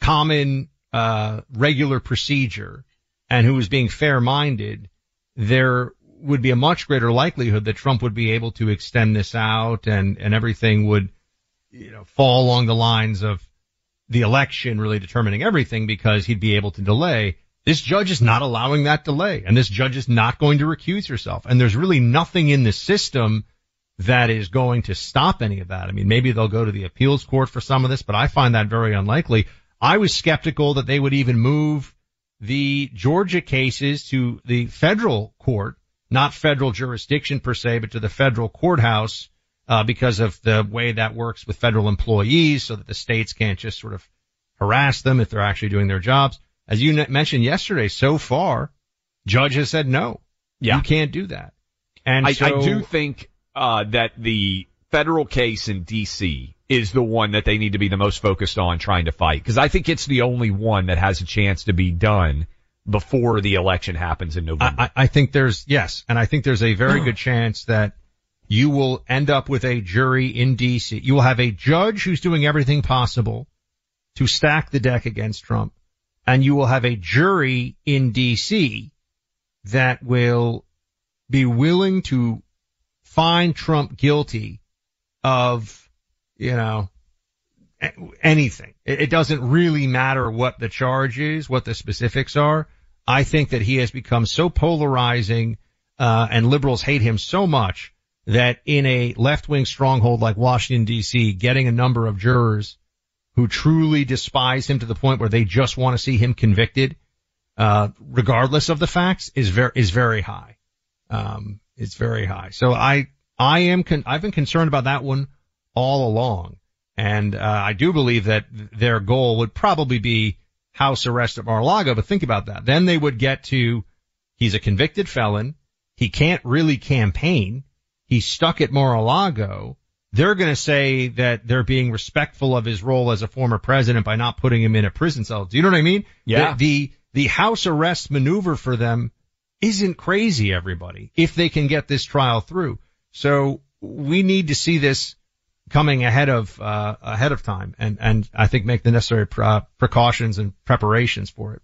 common, uh, regular procedure and who was being fair-minded, there would be a much greater likelihood that Trump would be able to extend this out and, and everything would, you know, fall along the lines of the election really determining everything because he'd be able to delay. This judge is not allowing that delay and this judge is not going to recuse herself. And there's really nothing in the system that is going to stop any of that. I mean, maybe they'll go to the appeals court for some of this, but I find that very unlikely. I was skeptical that they would even move the Georgia cases to the federal court, not federal jurisdiction per se, but to the federal courthouse, uh, because of the way that works with federal employees so that the states can't just sort of harass them if they're actually doing their jobs. As you mentioned yesterday, so far, judge has said no. Yeah. You can't do that. And I, so, I do think uh, that the federal case in D.C. is the one that they need to be the most focused on trying to fight because I think it's the only one that has a chance to be done before the election happens in November. I, I I think there's yes, and I think there's a very good chance that you will end up with a jury in DC. You will have a judge who's doing everything possible to stack the deck against Trump, and you will have a jury in DC that will be willing to find Trump guilty of, you know, anything. It, it doesn't really matter what the charge is, what the specifics are. I think that he has become so polarizing, uh, and liberals hate him so much that in a left-wing stronghold like Washington DC, getting a number of jurors who truly despise him to the point where they just want to see him convicted, uh, regardless of the facts is very, is very high. Um, it's very high. So I, I am, con- I've been concerned about that one all along. And, uh, I do believe that their goal would probably be house arrest at Mar-a-Lago, but think about that. Then they would get to, he's a convicted felon. He can't really campaign. He's stuck at Mar-a-Lago. They're going to say that they're being respectful of his role as a former president by not putting him in a prison cell. Do you know what I mean? Yeah. The, the, the house arrest maneuver for them isn't crazy, everybody, if they can get this trial through. So we need to see this coming ahead of, uh, ahead of time and, and I think make the necessary uh, precautions and preparations for it.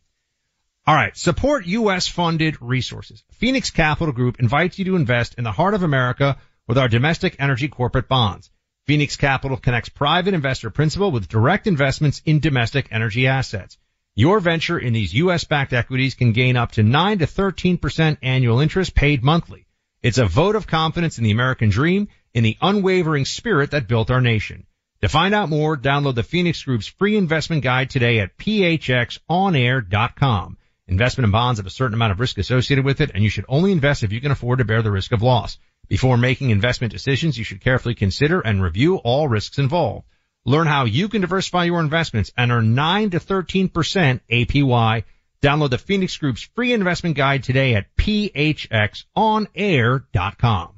All right. Support U.S. funded resources. Phoenix Capital Group invites you to invest in the heart of America with our domestic energy corporate bonds. Phoenix Capital connects private investor principal with direct investments in domestic energy assets. Your venture in these U.S. backed equities can gain up to 9 to 13% annual interest paid monthly. It's a vote of confidence in the American dream, in the unwavering spirit that built our nation. To find out more, download the Phoenix Group's free investment guide today at phxonair.com. Investment in bonds have a certain amount of risk associated with it, and you should only invest if you can afford to bear the risk of loss. Before making investment decisions, you should carefully consider and review all risks involved. Learn how you can diversify your investments and earn 9 to 13% APY. Download the Phoenix Group's free investment guide today at phxonair.com.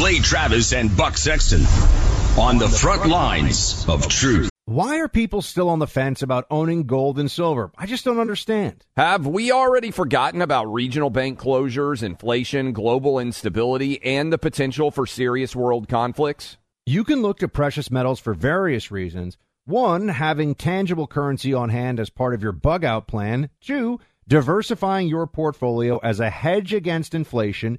Clay Travis and Buck Sexton on the front lines of truth. Why are people still on the fence about owning gold and silver? I just don't understand. Have we already forgotten about regional bank closures, inflation, global instability, and the potential for serious world conflicts? You can look to precious metals for various reasons. One, having tangible currency on hand as part of your bug out plan. Two, diversifying your portfolio as a hedge against inflation.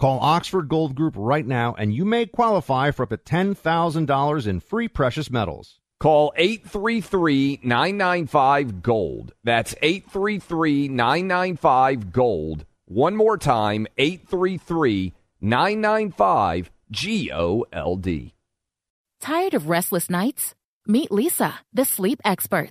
Call Oxford Gold Group right now and you may qualify for up to $10,000 in free precious metals. Call 833-995-GOLD. That's 833-995-GOLD. One more time, 833-995-GOLD. Tired of restless nights? Meet Leesa, the sleep experts.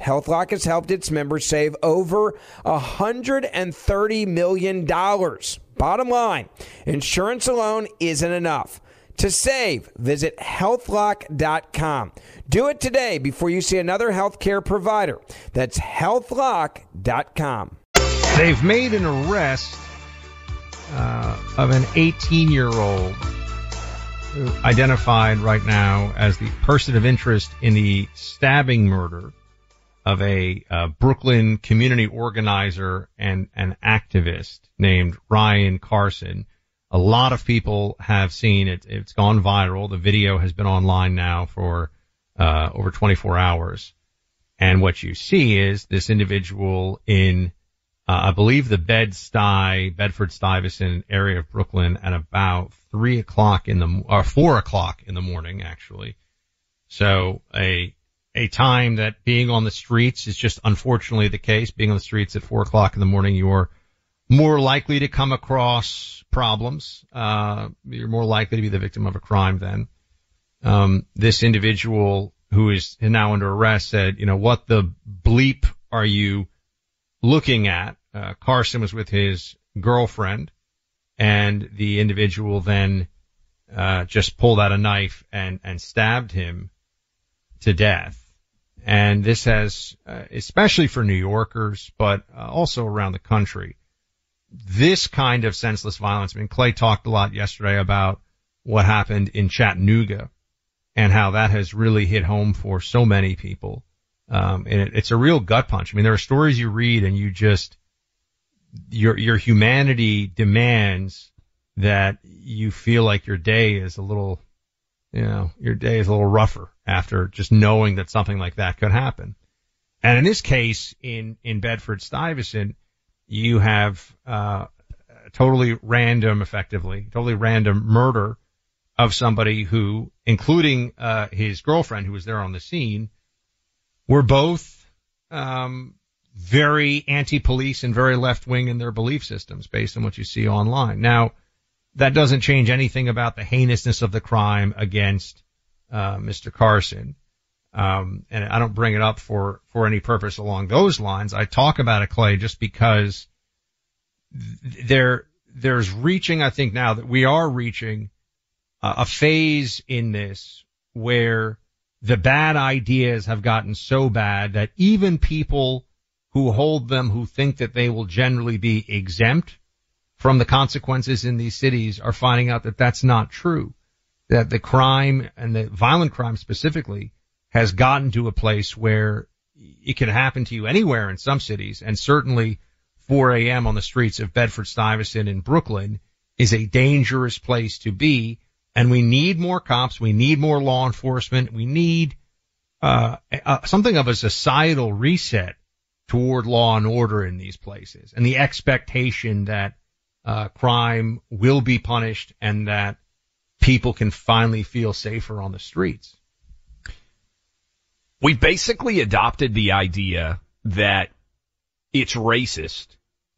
HealthLock has helped its members save over $130 million. Bottom line, insurance alone isn't enough. To save, visit healthlock.com. Do it today before you see another healthcare provider. That's healthlock.com. They've made an arrest uh, of an 18 year old identified right now as the person of interest in the stabbing murder of a uh, Brooklyn community organizer and an activist named Ryan Carson. A lot of people have seen it. It's gone viral. The video has been online now for uh, over 24 hours. And what you see is this individual in, uh, I believe the Bed-Stuy, Bedford-Stuyvesant area of Brooklyn at about three o'clock in the, or four o'clock in the morning, actually. So a, a time that being on the streets is just unfortunately the case. Being on the streets at four o'clock in the morning, you're more likely to come across problems. Uh, you're more likely to be the victim of a crime then. Um, this individual who is now under arrest said, you know, what the bleep are you looking at? Uh, Carson was with his girlfriend and the individual then, uh, just pulled out a knife and, and stabbed him to death. And this has, uh, especially for New Yorkers, but uh, also around the country, this kind of senseless violence. I mean, Clay talked a lot yesterday about what happened in Chattanooga and how that has really hit home for so many people. Um, and it, it's a real gut punch. I mean, there are stories you read and you just, your, your humanity demands that you feel like your day is a little, you know, your day is a little rougher after just knowing that something like that could happen. And in this case, in, in Bedford Stuyvesant, you have, uh, totally random, effectively, totally random murder of somebody who, including, uh, his girlfriend who was there on the scene, were both, um, very anti-police and very left-wing in their belief systems based on what you see online. Now, that doesn't change anything about the heinousness of the crime against uh, Mr. Carson. Um, and I don't bring it up for, for any purpose along those lines. I talk about it, Clay, just because there, there's reaching, I think now that we are reaching uh, a phase in this where the bad ideas have gotten so bad that even people who hold them who think that they will generally be exempt from the consequences in these cities are finding out that that's not true. That the crime and the violent crime specifically has gotten to a place where it can happen to you anywhere in some cities and certainly 4 a.m. on the streets of Bedford Stuyvesant in Brooklyn is a dangerous place to be. And we need more cops. We need more law enforcement. We need, uh, uh, something of a societal reset toward law and order in these places and the expectation that, uh, crime will be punished and that people can finally feel safer on the streets. We basically adopted the idea that it's racist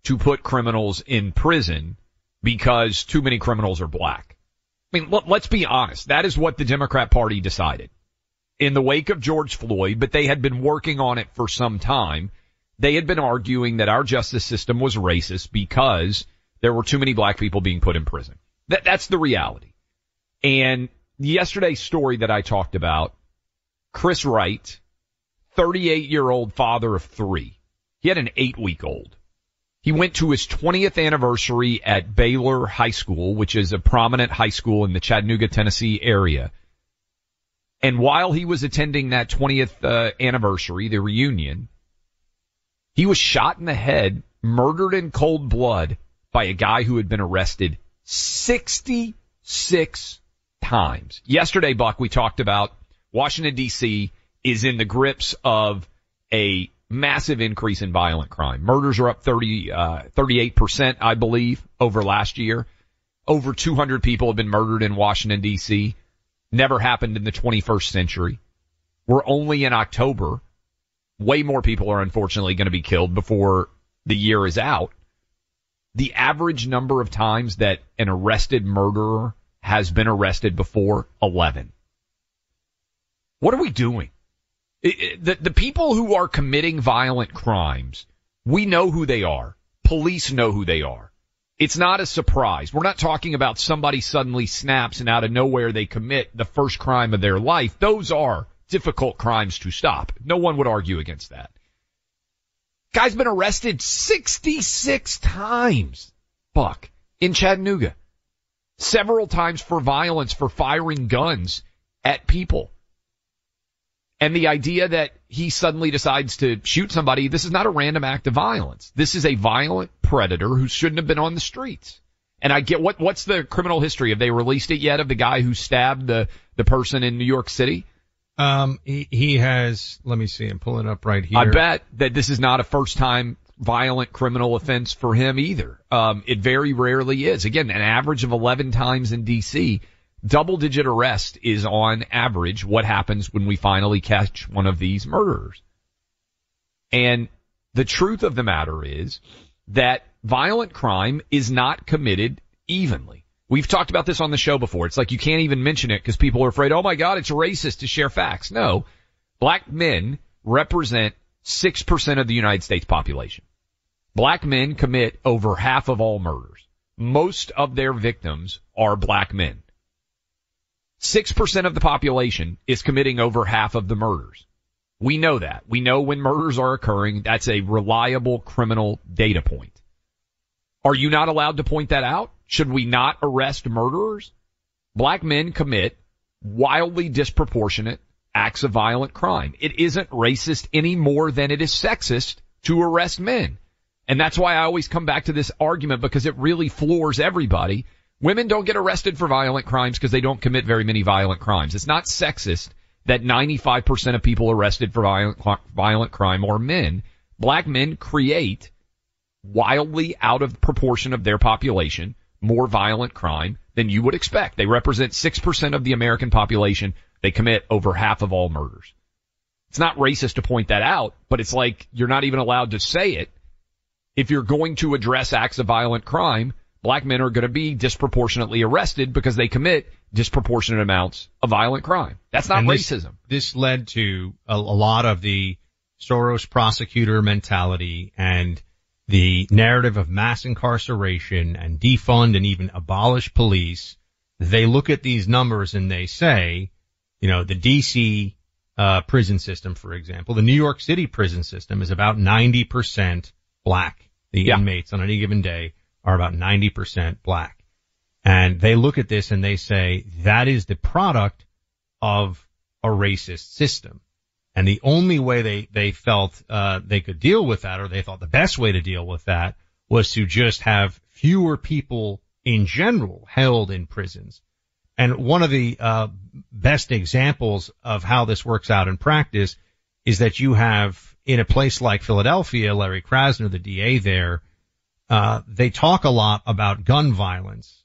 to put criminals in prison because too many criminals are black. I mean, let's be honest. That is what the Democrat Party decided in the wake of George Floyd, but they had been working on it for some time. They had been arguing that our justice system was racist because there were too many black people being put in prison. That, that's the reality. And yesterday's story that I talked about, Chris Wright, 38 year old father of three. He had an eight week old. He went to his 20th anniversary at Baylor High School, which is a prominent high school in the Chattanooga, Tennessee area. And while he was attending that 20th uh, anniversary, the reunion, he was shot in the head, murdered in cold blood by a guy who had been arrested 66 times. Yesterday, Buck, we talked about Washington DC is in the grips of a massive increase in violent crime. Murders are up 30, uh, 38%, I believe, over last year. Over 200 people have been murdered in Washington DC. Never happened in the 21st century. We're only in October. Way more people are unfortunately going to be killed before the year is out. The average number of times that an arrested murderer has been arrested before, 11. What are we doing? the, the people who are committing violent crimes, we know who they are. Police know who they are. It's not a surprise. We're not talking about somebody suddenly snaps and out of nowhere they commit the first crime of their life. Those are difficult crimes to stop. No one would argue against that. Guy's been arrested 66 times, Buck, in Chattanooga. Several times for violence, for firing guns at people. And the idea that he suddenly decides to shoot somebody, this is not a random act of violence. This is a violent predator who shouldn't have been on the streets. And I get what what's the criminal history? Have they released it yet of the guy who stabbed the the person in New York City? Um, he, he has. Let me see. I'm pulling up right here. I bet that this is not a first time violent criminal offense for him either. Um, it very rarely is. Again, an average of 11 times in D.C double digit arrest is on average what happens when we finally catch one of these murderers. And the truth of the matter is that violent crime is not committed evenly. We've talked about this on the show before. It's like you can't even mention it because people are afraid, oh my God, it's racist to share facts. No. Black men represent 6% of the United States population. Black men commit over half of all murders. Most of their victims are black men. 6% of the population is committing over half of the murders. We know that. We know when murders are occurring. That's a reliable criminal data point. Are you not allowed to point that out? Should we not arrest murderers? Black men commit wildly disproportionate acts of violent crime. It isn't racist any more than it is sexist to arrest men. And that's why I always come back to this argument because it really floors everybody Women don't get arrested for violent crimes because they don't commit very many violent crimes. It's not sexist that 95% of people arrested for violent, violent crime are men. Black men create wildly out of proportion of their population more violent crime than you would expect. They represent 6% of the American population. They commit over half of all murders. It's not racist to point that out, but it's like you're not even allowed to say it. If you're going to address acts of violent crime, black men are going to be disproportionately arrested because they commit disproportionate amounts of violent crime. That's not and racism. This, this led to a, a lot of the Soros prosecutor mentality and the narrative of mass incarceration and defund and even abolish police. They look at these numbers and they say, You know, the DC uh, prison system, for example, the New York City prison system is about 90% black. The Yeah. inmates on any given day are about 90% black. And they look at this and they say that is the product of a racist system. And the only way they, they felt, uh, they could deal with that or they thought the best way to deal with that was to just have fewer people in general held in prisons. And one of the, uh, best examples of how this works out in practice is that you have in a place like Philadelphia, Larry Krasner, the DA there, uh, they talk a lot about gun violence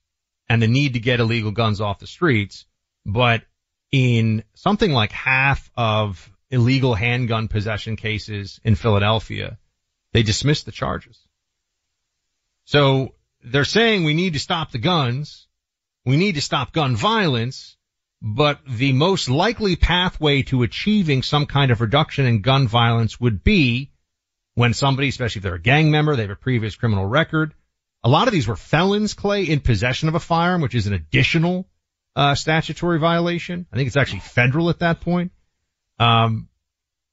and the need to get illegal guns off the streets, but in something like half of illegal handgun possession cases in Philadelphia, they dismissed the charges. So they're saying we need to stop the guns. We need to stop gun violence, but the most likely pathway to achieving some kind of reduction in gun violence would be when somebody, especially if they're a gang member, they have a previous criminal record. A lot of these were felons, Clay, in possession of a firearm, which is an additional uh, statutory violation. I think it's actually federal at that point. Um,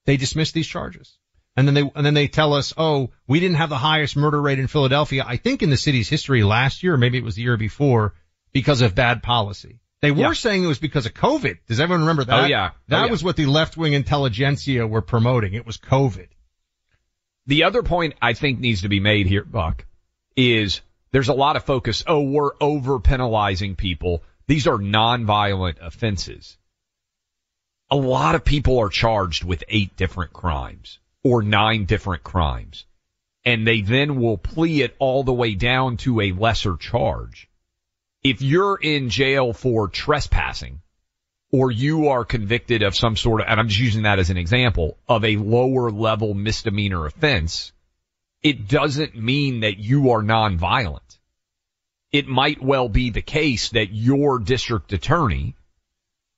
they dismiss these charges. And then they, and then they tell us, oh, we didn't have the highest murder rate in Philadelphia, I think in the city's history last year, or maybe it was the year before, because of bad policy. They were Yeah. saying it was because of COVID. Does everyone remember that? Oh, yeah. Oh, That yeah. was what the left-wing intelligentsia were promoting. It was COVID. The other point I think needs to be made here, Buck, is there's a lot of focus. Oh, we're over penalizing people. These are nonviolent offenses. A lot of people are charged with eight different crimes or nine different crimes. And they then will plea it all the way down to a lesser charge. If you're in jail for trespassing, or you are convicted of some sort of, and I'm just using that as an example, of a lower level misdemeanor offense, it doesn't mean that you are nonviolent. It might well be the case that your district attorney,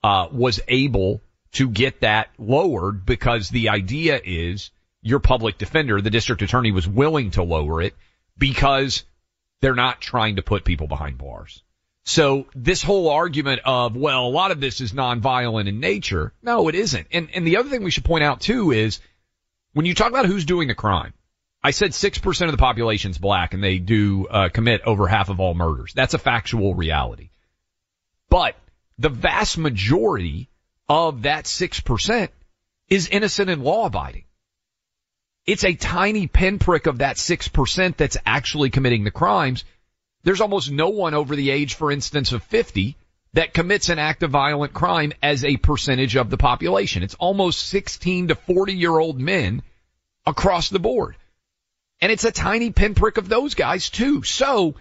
uh, was able to get that lowered because the idea is your public defender, the district attorney was willing to lower it because they're not trying to put people behind bars. So this whole argument of, well, a lot of this is nonviolent in nature. No, it isn't. And, and the other thing we should point out too is when you talk about who's doing the crime, I said 6% of the population's black and they do, uh, commit over half of all murders. That's a factual reality. But the vast majority of that 6% is innocent and law abiding. It's a tiny pinprick of that 6% that's actually committing the crimes. There's almost no one over the age, for instance, of 50 that commits an act of violent crime as a percentage of the population. It's almost 16 to 40 year old men across the board. And it's a tiny pinprick of those guys too. So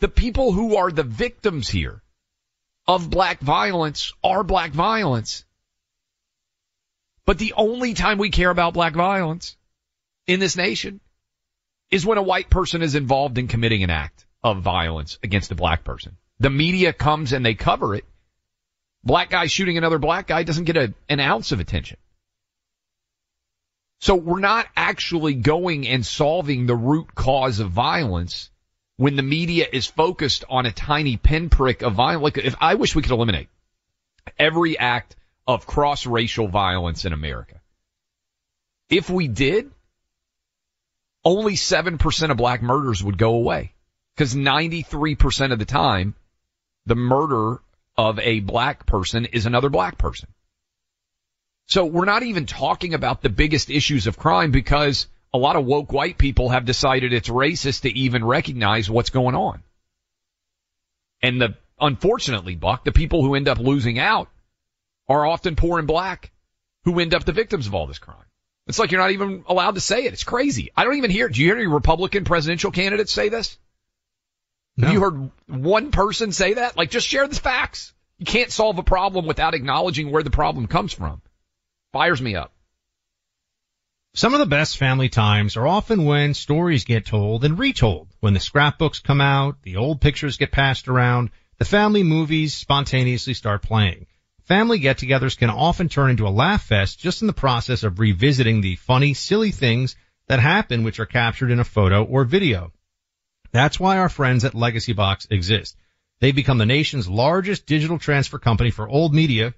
the people who are the victims here of black violence are black violence. But the only time we care about black violence in this nation is when a white person is involved in committing an act of violence against a black person. The media comes and they cover it. Black guy shooting another black guy doesn't get a, an ounce of attention. So we're not actually going and solving the root cause of violence when the media is focused on a tiny pinprick of violence. Like if I wish we could eliminate every act of cross-racial violence in America. If we did, only 7% of black murders would go away. Cause 93% of the time, the murder of a black person is another black person. So we're not even talking about the biggest issues of crime because a lot of woke white people have decided it's racist to even recognize what's going on. And the, unfortunately, Buck, the people who end up losing out are often poor and black who end up the victims of all this crime. It's like you're not even allowed to say it. It's crazy. I don't even hear, do you hear any Republican presidential candidates say this? Have you heard one person say that? Like just share the facts. You can't solve a problem without acknowledging where the problem comes from. Fires me up. Some of the best family times are often when stories get told and retold. When the scrapbooks come out, the old pictures get passed around, the family movies spontaneously start playing. Family get-togethers can often turn into a laugh fest just in the process of revisiting the funny, silly things that happen which are captured in a photo or video. That's why our friends at Legacy Box exist. They've become the nation's largest digital transfer company for old media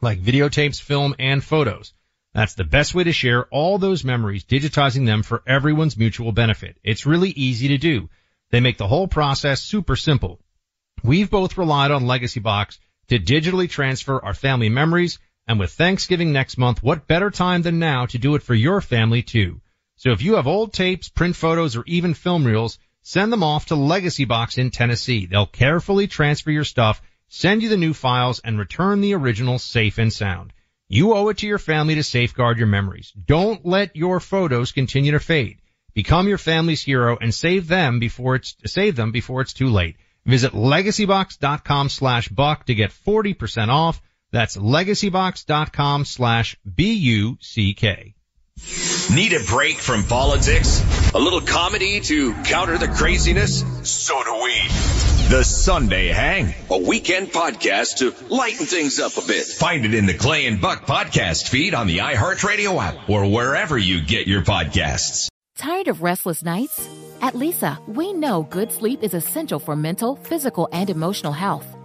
like videotapes, film, and photos. That's the best way to share all those memories, digitizing them for everyone's mutual benefit. It's really easy to do. They make the whole process super simple. We've both relied on Legacy Box to digitally transfer our family memories, and with Thanksgiving next month, what better time than now to do it for your family too? So if you have old tapes, print photos, or even film reels, send them off to Legacy Box in Tennessee. They'll carefully transfer your stuff, send you the new files, and return the original safe and sound. You owe it to your family to safeguard your memories. Don't let your photos continue to fade. Become your family's hero and save them before it's, save them before it's too late. Visit legacybox.com slash buck to get 40% off. That's legacybox.com slash B-U-C-K. Need a break from politics? A little comedy to counter the craziness? So do we. The Sunday Hang, a weekend podcast to lighten things up a bit. Find it in the Clay and Buck podcast feed on the iHeartRadio app or wherever you get your podcasts. Tired of restless nights? At Leesa, we know good sleep is essential for mental, physical, and emotional health.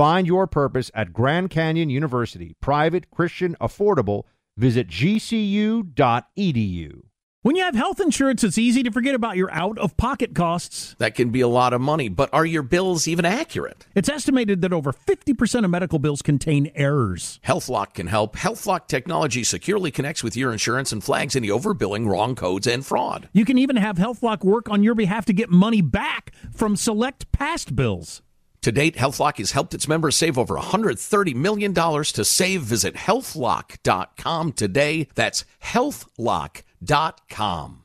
Find your purpose at Grand Canyon University. Private, Christian, affordable. Visit gcu.edu. When you have health insurance, it's easy to forget about your out of pocket costs. That can be a lot of money, but are your bills even accurate? It's estimated that over 50% of medical bills contain errors. HealthLock can help. HealthLock technology securely connects with your insurance and flags any overbilling, wrong codes, and fraud. You can even have HealthLock work on your behalf to get money back from select past bills. To date, HealthLock has helped its members save over $130 million. To save, visit healthlock.com today. That's healthlock.com.